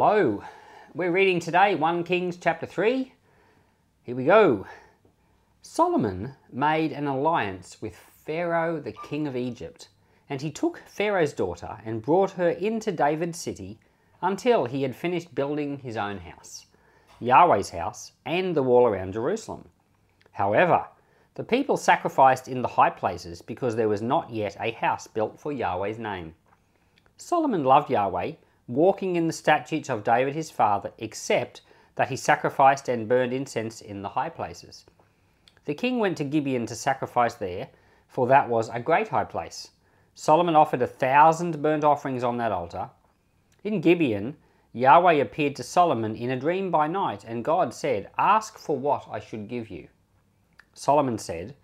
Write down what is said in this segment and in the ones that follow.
Hello, we're reading today 1 Kings chapter 3. Here we go. Solomon made an alliance with Pharaoh, the king of Egypt, and he took Pharaoh's daughter and brought her into David's city until he had finished building his own house, Yahweh's house, and the wall around Jerusalem. However, the people sacrificed in the high places because there was not yet a house built for Yahweh's name. Solomon loved Yahweh walking in the statutes of David his father, except that he sacrificed and burned incense in the high places. The king went to Gibeon to sacrifice there, for that was a great high place. Solomon offered a thousand burnt offerings on that altar. In Gibeon, Yahweh appeared to Solomon in a dream by night, and God said, Ask for what I should give you. Solomon said,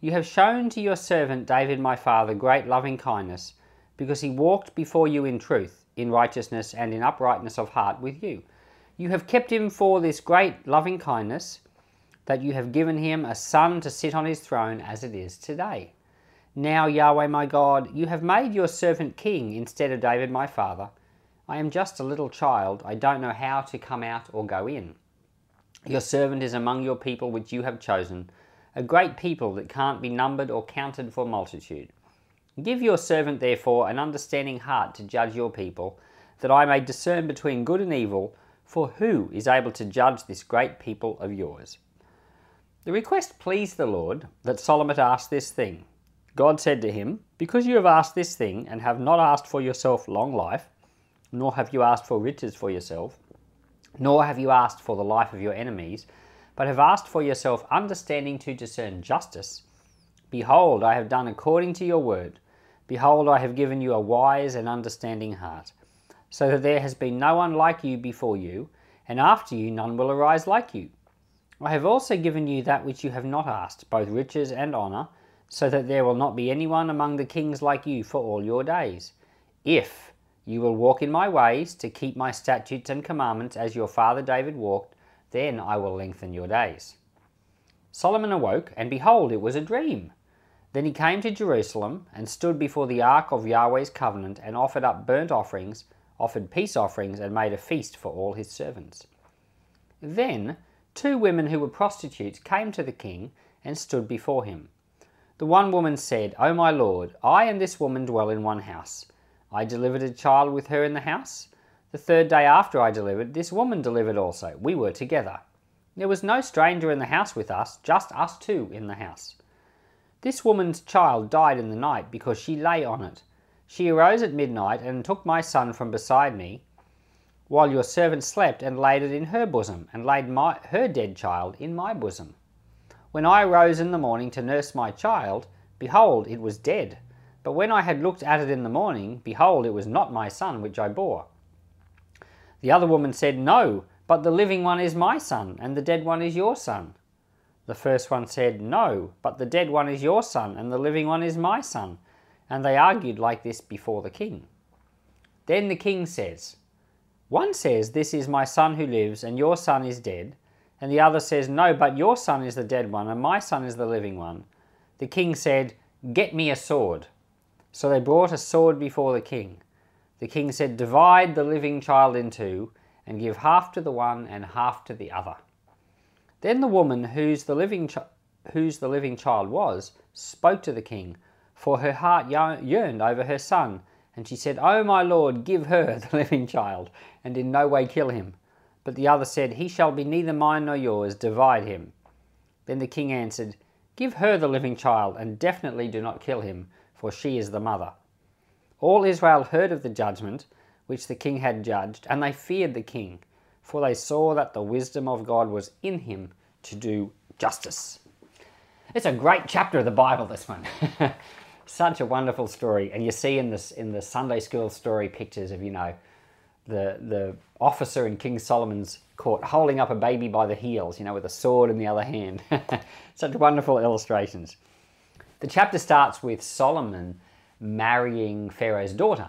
You have shown to your servant David my father great loving kindness, because he walked before you in truth in righteousness and in uprightness of heart with you. You have kept him for this great loving kindness, that you have given him a son to sit on his throne as it is today. Now, Yahweh my God, you have made your servant king instead of David my father. I am just a little child, I don't know how to come out or go in. Your servant is among your people which you have chosen, a great people that can't be numbered or counted for multitude. Give your servant, therefore, an understanding heart to judge your people, that I may discern between good and evil, for who is able to judge this great people of yours? The request pleased the Lord that Solomon asked this thing. God said to him, Because you have asked this thing, and have not asked for yourself long life, nor have you asked for riches for yourself, nor have you asked for the life of your enemies, but have asked for yourself understanding to discern justice, behold, I have done according to your word. Behold, I have given you a wise and understanding heart, so that there has been no one like you before you, and after you none will arise like you. I have also given you that which you have not asked, both riches and honour, so that there will not be anyone among the kings like you for all your days. If you will walk in my ways to keep my statutes and commandments as your father David walked, then I will lengthen your days. Solomon awoke, and behold, it was a dream. Then he came to Jerusalem and stood before the ark of Yahweh's covenant and offered up burnt offerings, offered peace offerings, and made a feast for all his servants. Then two women who were prostitutes came to the king and stood before him. The one woman said, O my lord, I and this woman dwell in one house. I delivered a child with her in the house. The third day after I delivered, this woman delivered also. We were together. There was no stranger in the house with us, just us two in the house. This woman's child died in the night because she lay on it. She arose at midnight and took my son from beside me, while your servant slept, and laid it in her bosom, and laid my, her dead child in my bosom. When I arose in the morning to nurse my child, behold, it was dead. But when I had looked at it in the morning, behold, it was not my son which I bore. The other woman said, No, but the living one is my son, and the dead one is your son. The first one said, No, but the dead one is your son, and the living one is my son. And they argued like this before the king. Then the king says, One says, This is my son who lives, and your son is dead. And the other says, No, but your son is the dead one, and my son is the living one. The king said, Get me a sword. So they brought a sword before the king. The king said, Divide the living child in two, and give half to the one and half to the other. Then the woman whose the living whose the living child was spoke to the king, for her heart yearned over her son, and she said, "O my lord, give her the living child, and in no way kill him." But the other said, "He shall be neither mine nor yours; divide him." Then the king answered, "Give her the living child, and definitely do not kill him, for she is the mother." All Israel heard of the judgment which the king had judged, and they feared the king for they saw that the wisdom of God was in him to do justice. It's a great chapter of the Bible, this one. Such a wonderful story. And you see in this in the Sunday school story pictures of, you know, the the officer in King Solomon's court holding up a baby by the heels, you know, with a sword in the other hand. Such wonderful illustrations. The chapter starts with Solomon marrying Pharaoh's daughter.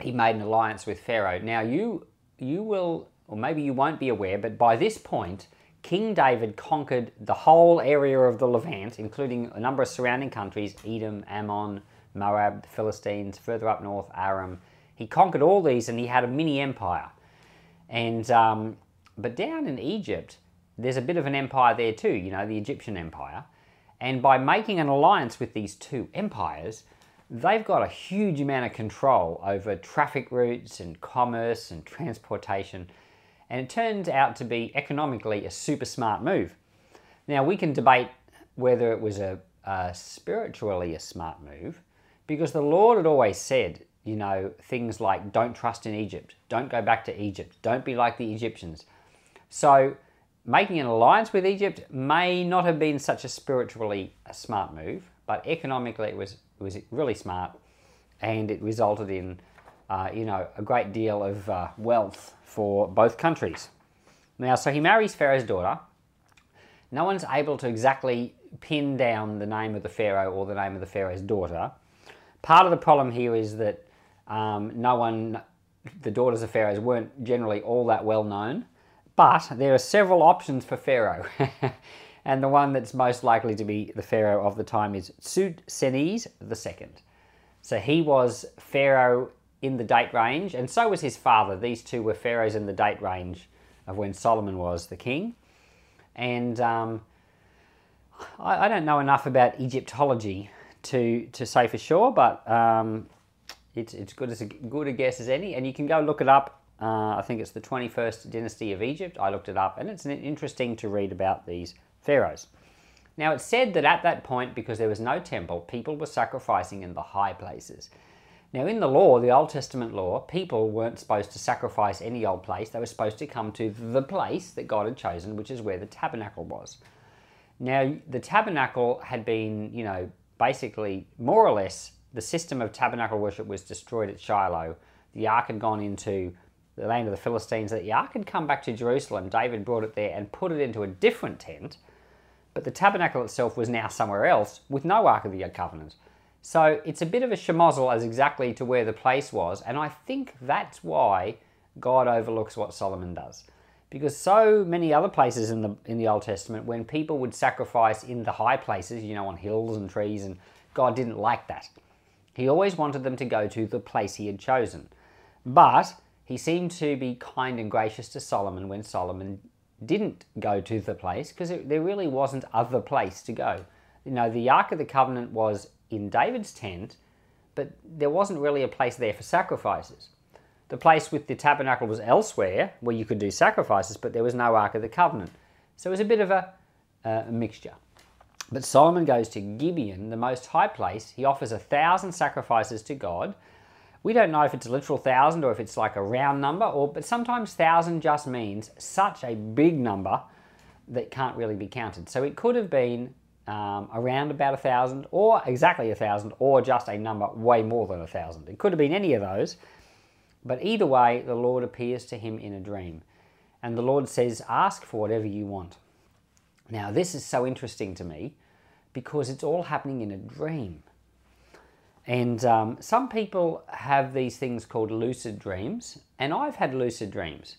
He made an alliance with Pharaoh. Now you you will or maybe you won't be aware, but by this point, King David conquered the whole area of the Levant, including a number of surrounding countries Edom, Ammon, Moab, the Philistines, further up north, Aram. He conquered all these and he had a mini empire. And um, but down in Egypt, there's a bit of an empire there too. You know, the Egyptian Empire. And by making an alliance with these two empires, they've got a huge amount of control over traffic routes and commerce and transportation. And it turns out to be economically a super smart move. Now, we can debate whether it was a, a spiritually a smart move because the Lord had always said, you know, things like don't trust in Egypt, don't go back to Egypt, don't be like the Egyptians. So, making an alliance with Egypt may not have been such a spiritually a smart move, but economically it was it was really smart, and it resulted in uh, you know a great deal of uh, wealth for both countries. Now, so he marries Pharaoh's daughter. No one's able to exactly pin down the name of the Pharaoh or the name of the Pharaoh's daughter. Part of the problem here is that um, no one, the daughters of Pharaohs weren't generally all that well known. But there are several options for Pharaoh. and the one that's most likely to be the Pharaoh of the time is Psusennes II. So he was Pharaoh in the date range, and so was his father. These two were pharaohs in the date range of when Solomon was the king. And um, I, I, don't know enough about Egyptology to, to say for sure, but um, it's, it's good as a, good a guess as any. And you can go look it up uh, I think it's the 21st dynasty of Egypt. I looked it up, and it's interesting to read about these pharaohs. Now, it's said that at that point, because there was no temple, people were sacrificing in the high places. Now, in the law, the Old Testament law, people weren't supposed to sacrifice any old place. They were supposed to come to the place that God had chosen, which is where the tabernacle was. Now, the tabernacle had been, you know, basically more or less the system of tabernacle worship was destroyed at Shiloh. The ark had gone into the land of the Philistines, the ark had come back to Jerusalem. David brought it there and put it into a different tent, but the tabernacle itself was now somewhere else with no ark of the covenant. So it's a bit of a shemozzle as exactly to where the place was, and I think that's why God overlooks what Solomon does. Because so many other places in the in the Old Testament, when people would sacrifice in the high places, you know, on hills and trees, and God didn't like that. He always wanted them to go to the place he had chosen. But he seemed to be kind and gracious to Solomon when Solomon didn't go to the place because there really wasn't other place to go. You know, the Ark of the Covenant was in David's tent, but there wasn't really a place there for sacrifices. The place with the tabernacle was elsewhere where you could do sacrifices, but there was no Ark of the Covenant. So it was a bit of a, uh, a mixture. But Solomon goes to Gibeon, the most high place. He offers a thousand sacrifices to God we don't know if it's a literal thousand or if it's like a round number, or but sometimes thousand just means such a big number that can't really be counted. So it could have been um, around about a thousand, or exactly a thousand, or just a number way more than a thousand. It could have been any of those. But either way, the Lord appears to him in a dream. And the Lord says, Ask for whatever you want. Now, this is so interesting to me because it's all happening in a dream. And um, some people have these things called lucid dreams, and I've had lucid dreams.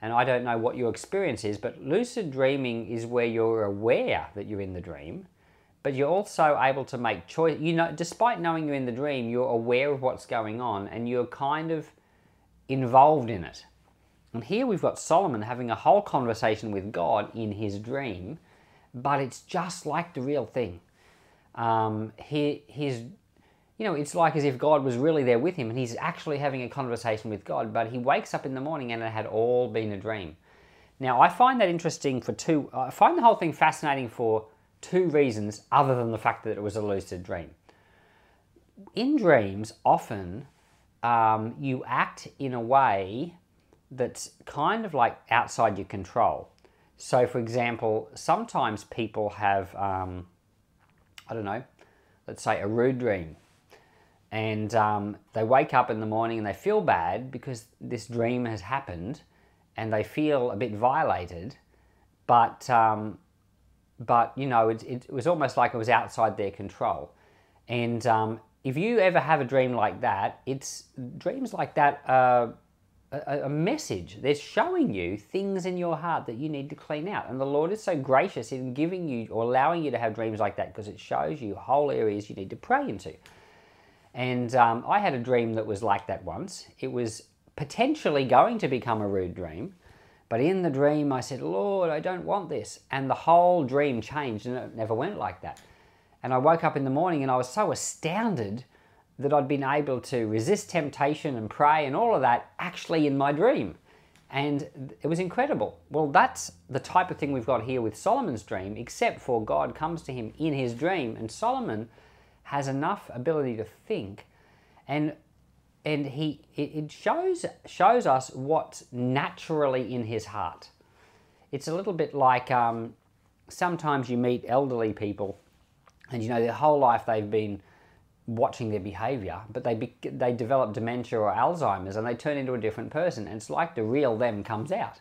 And I don't know what your experience is, but lucid dreaming is where you're aware that you're in the dream, but you're also able to make choice. You know, despite knowing you're in the dream, you're aware of what's going on and you're kind of involved in it. And here we've got Solomon having a whole conversation with God in his dream, but it's just like the real thing. Um, he, his you know, it's like as if God was really there with him and he's actually having a conversation with God, but he wakes up in the morning and it had all been a dream. Now, I find that interesting for two, I find the whole thing fascinating for two reasons other than the fact that it was a lucid dream. In dreams, often um, you act in a way that's kind of like outside your control. So, for example, sometimes people have, um, I don't know, let's say a rude dream and um, they wake up in the morning and they feel bad because this dream has happened and they feel a bit violated. But um, but you know it, it, was almost like it was outside their control. And um, if you ever have a dream like that it's dreams like that are a, a message. They're showing you things in your heart that you need to clean out. And the lord is so gracious in giving you or allowing you to have dreams like that because it shows you whole areas you need to pray into and um, I had a dream that was like that once. It was potentially going to become a rude dream. But in the dream, I said, Lord, I don't want this. And the whole dream changed and it never went like that. And I woke up in the morning and I was so astounded that I'd been able to resist temptation and pray and all of that actually in my dream. And it was incredible. Well, that's the type of thing we've got here with Solomon's dream, except for God comes to him in his dream. And Solomon has enough ability to think and and he it shows shows us what's naturally in his heart. It's a little bit like um, sometimes you meet elderly people, and you know their whole life they've been watching their behavior, but they be, they develop dementia or Alzheimer's, and they turn into a different person. And it's like the real them comes out,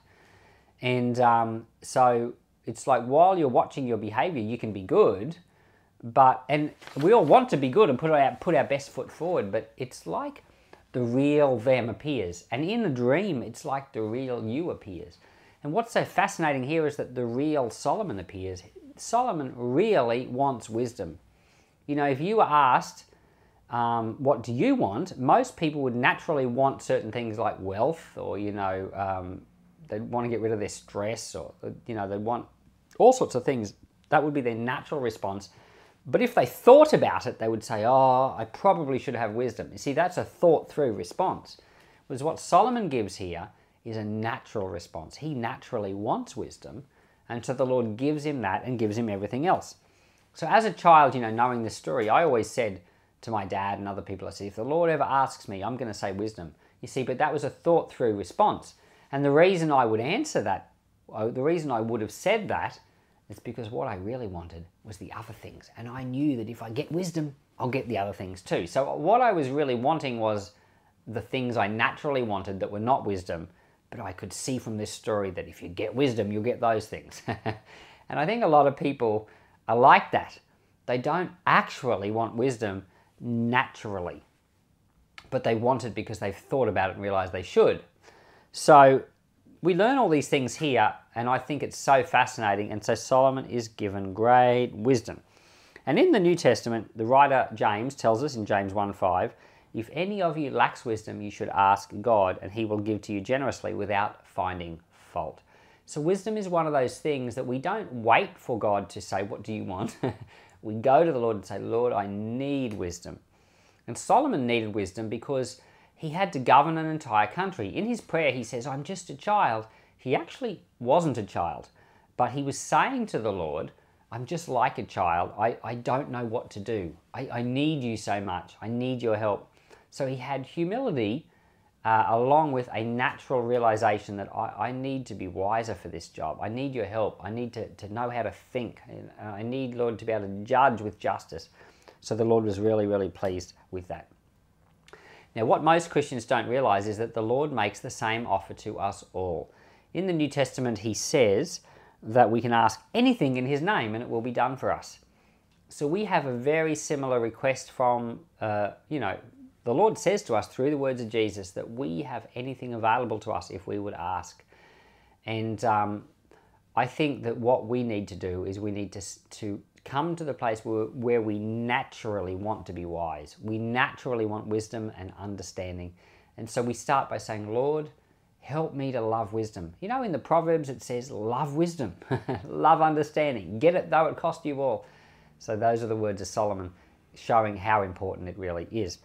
and um, so it's like while you're watching your behavior, you can be good, but and we all want to be good and put our put our best foot forward, but it's like the real them appears. And in the dream, it's like the real you appears. And what's so fascinating here is that the real Solomon appears. Solomon really wants wisdom. You know, if you were asked, um, what do you want? Most people would naturally want certain things like wealth, or, you know, um, they'd want to get rid of their stress, or, you know, they want all sorts of things. That would be their natural response. But if they thought about it, they would say, Oh, I probably should have wisdom. You see, that's a thought through response. Whereas what Solomon gives here is a natural response. He naturally wants wisdom, and so the Lord gives him that and gives him everything else. So as a child, you know, knowing this story, I always said to my dad and other people, I said, if the Lord ever asks me, I'm going to say wisdom. You see, but that was a thought through response. And the reason I would answer that, oh, the reason I would have said that it's because what I really wanted was the other things. And I knew that if I get wisdom, I'll get the other things too. So what I was really wanting was the things I naturally wanted that were not wisdom. But I could see from this story that if you get wisdom, you'll get those things. and I think a lot of people are like that. They don't actually want wisdom naturally, but they want it because they've thought about it and realized they should. So we learn all these things here, and I think it's so fascinating. And so Solomon is given great wisdom. And in the New Testament, the writer James tells us in James 1 5, if any of you lacks wisdom, you should ask God, and he will give to you generously without finding fault. So, wisdom is one of those things that we don't wait for God to say, What do you want? we go to the Lord and say, Lord, I need wisdom. And Solomon needed wisdom because he had to govern an entire country. In his prayer, he says, I'm just a child. He actually wasn't a child, but he was saying to the Lord, I'm just like a child. I, I don't know what to do. I, I need you so much. I need your help. So he had humility uh, along with a natural realization that I, I need to be wiser for this job. I need your help. I need to, to know how to think. I need, Lord, to be able to judge with justice. So the Lord was really, really pleased with that. Now, what most Christians don't realize is that the Lord makes the same offer to us all. In the New Testament, He says that we can ask anything in His name and it will be done for us. So we have a very similar request from, uh, you know, the Lord says to us through the words of Jesus that we have anything available to us if we would ask. And um, I think that what we need to do is we need to, to come to the place where, where we naturally want to be wise. We naturally want wisdom and understanding. And so we start by saying, Lord, help me to love wisdom. You know, in the Proverbs it says, love wisdom, love understanding, get it though it cost you all. So those are the words of Solomon showing how important it really is.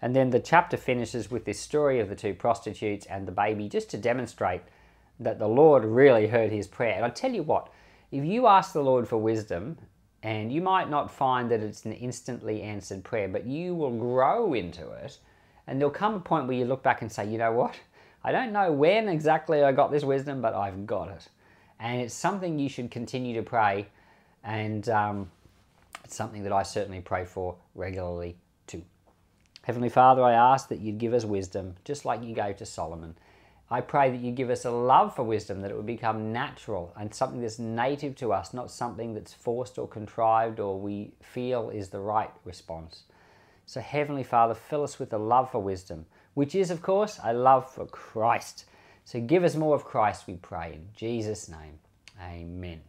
And then the chapter finishes with this story of the two prostitutes and the baby just to demonstrate that the Lord really heard his prayer. And I tell you what, if you ask the Lord for wisdom and you might not find that it's an instantly answered prayer, but you will grow into it. And there'll come a point where you look back and say, you know what? I don't know when exactly I got this wisdom, but I've got it. And it's something you should continue to pray. And um, it's something that I certainly pray for regularly too. Heavenly Father, I ask that you'd give us wisdom, just like you gave to Solomon. I pray that you give us a love for wisdom, that it would become natural and something that's native to us, not something that's forced or contrived or we feel is the right response. So, Heavenly Father, fill us with a love for wisdom, which is, of course, a love for Christ. So, give us more of Christ, we pray. In Jesus' name, amen.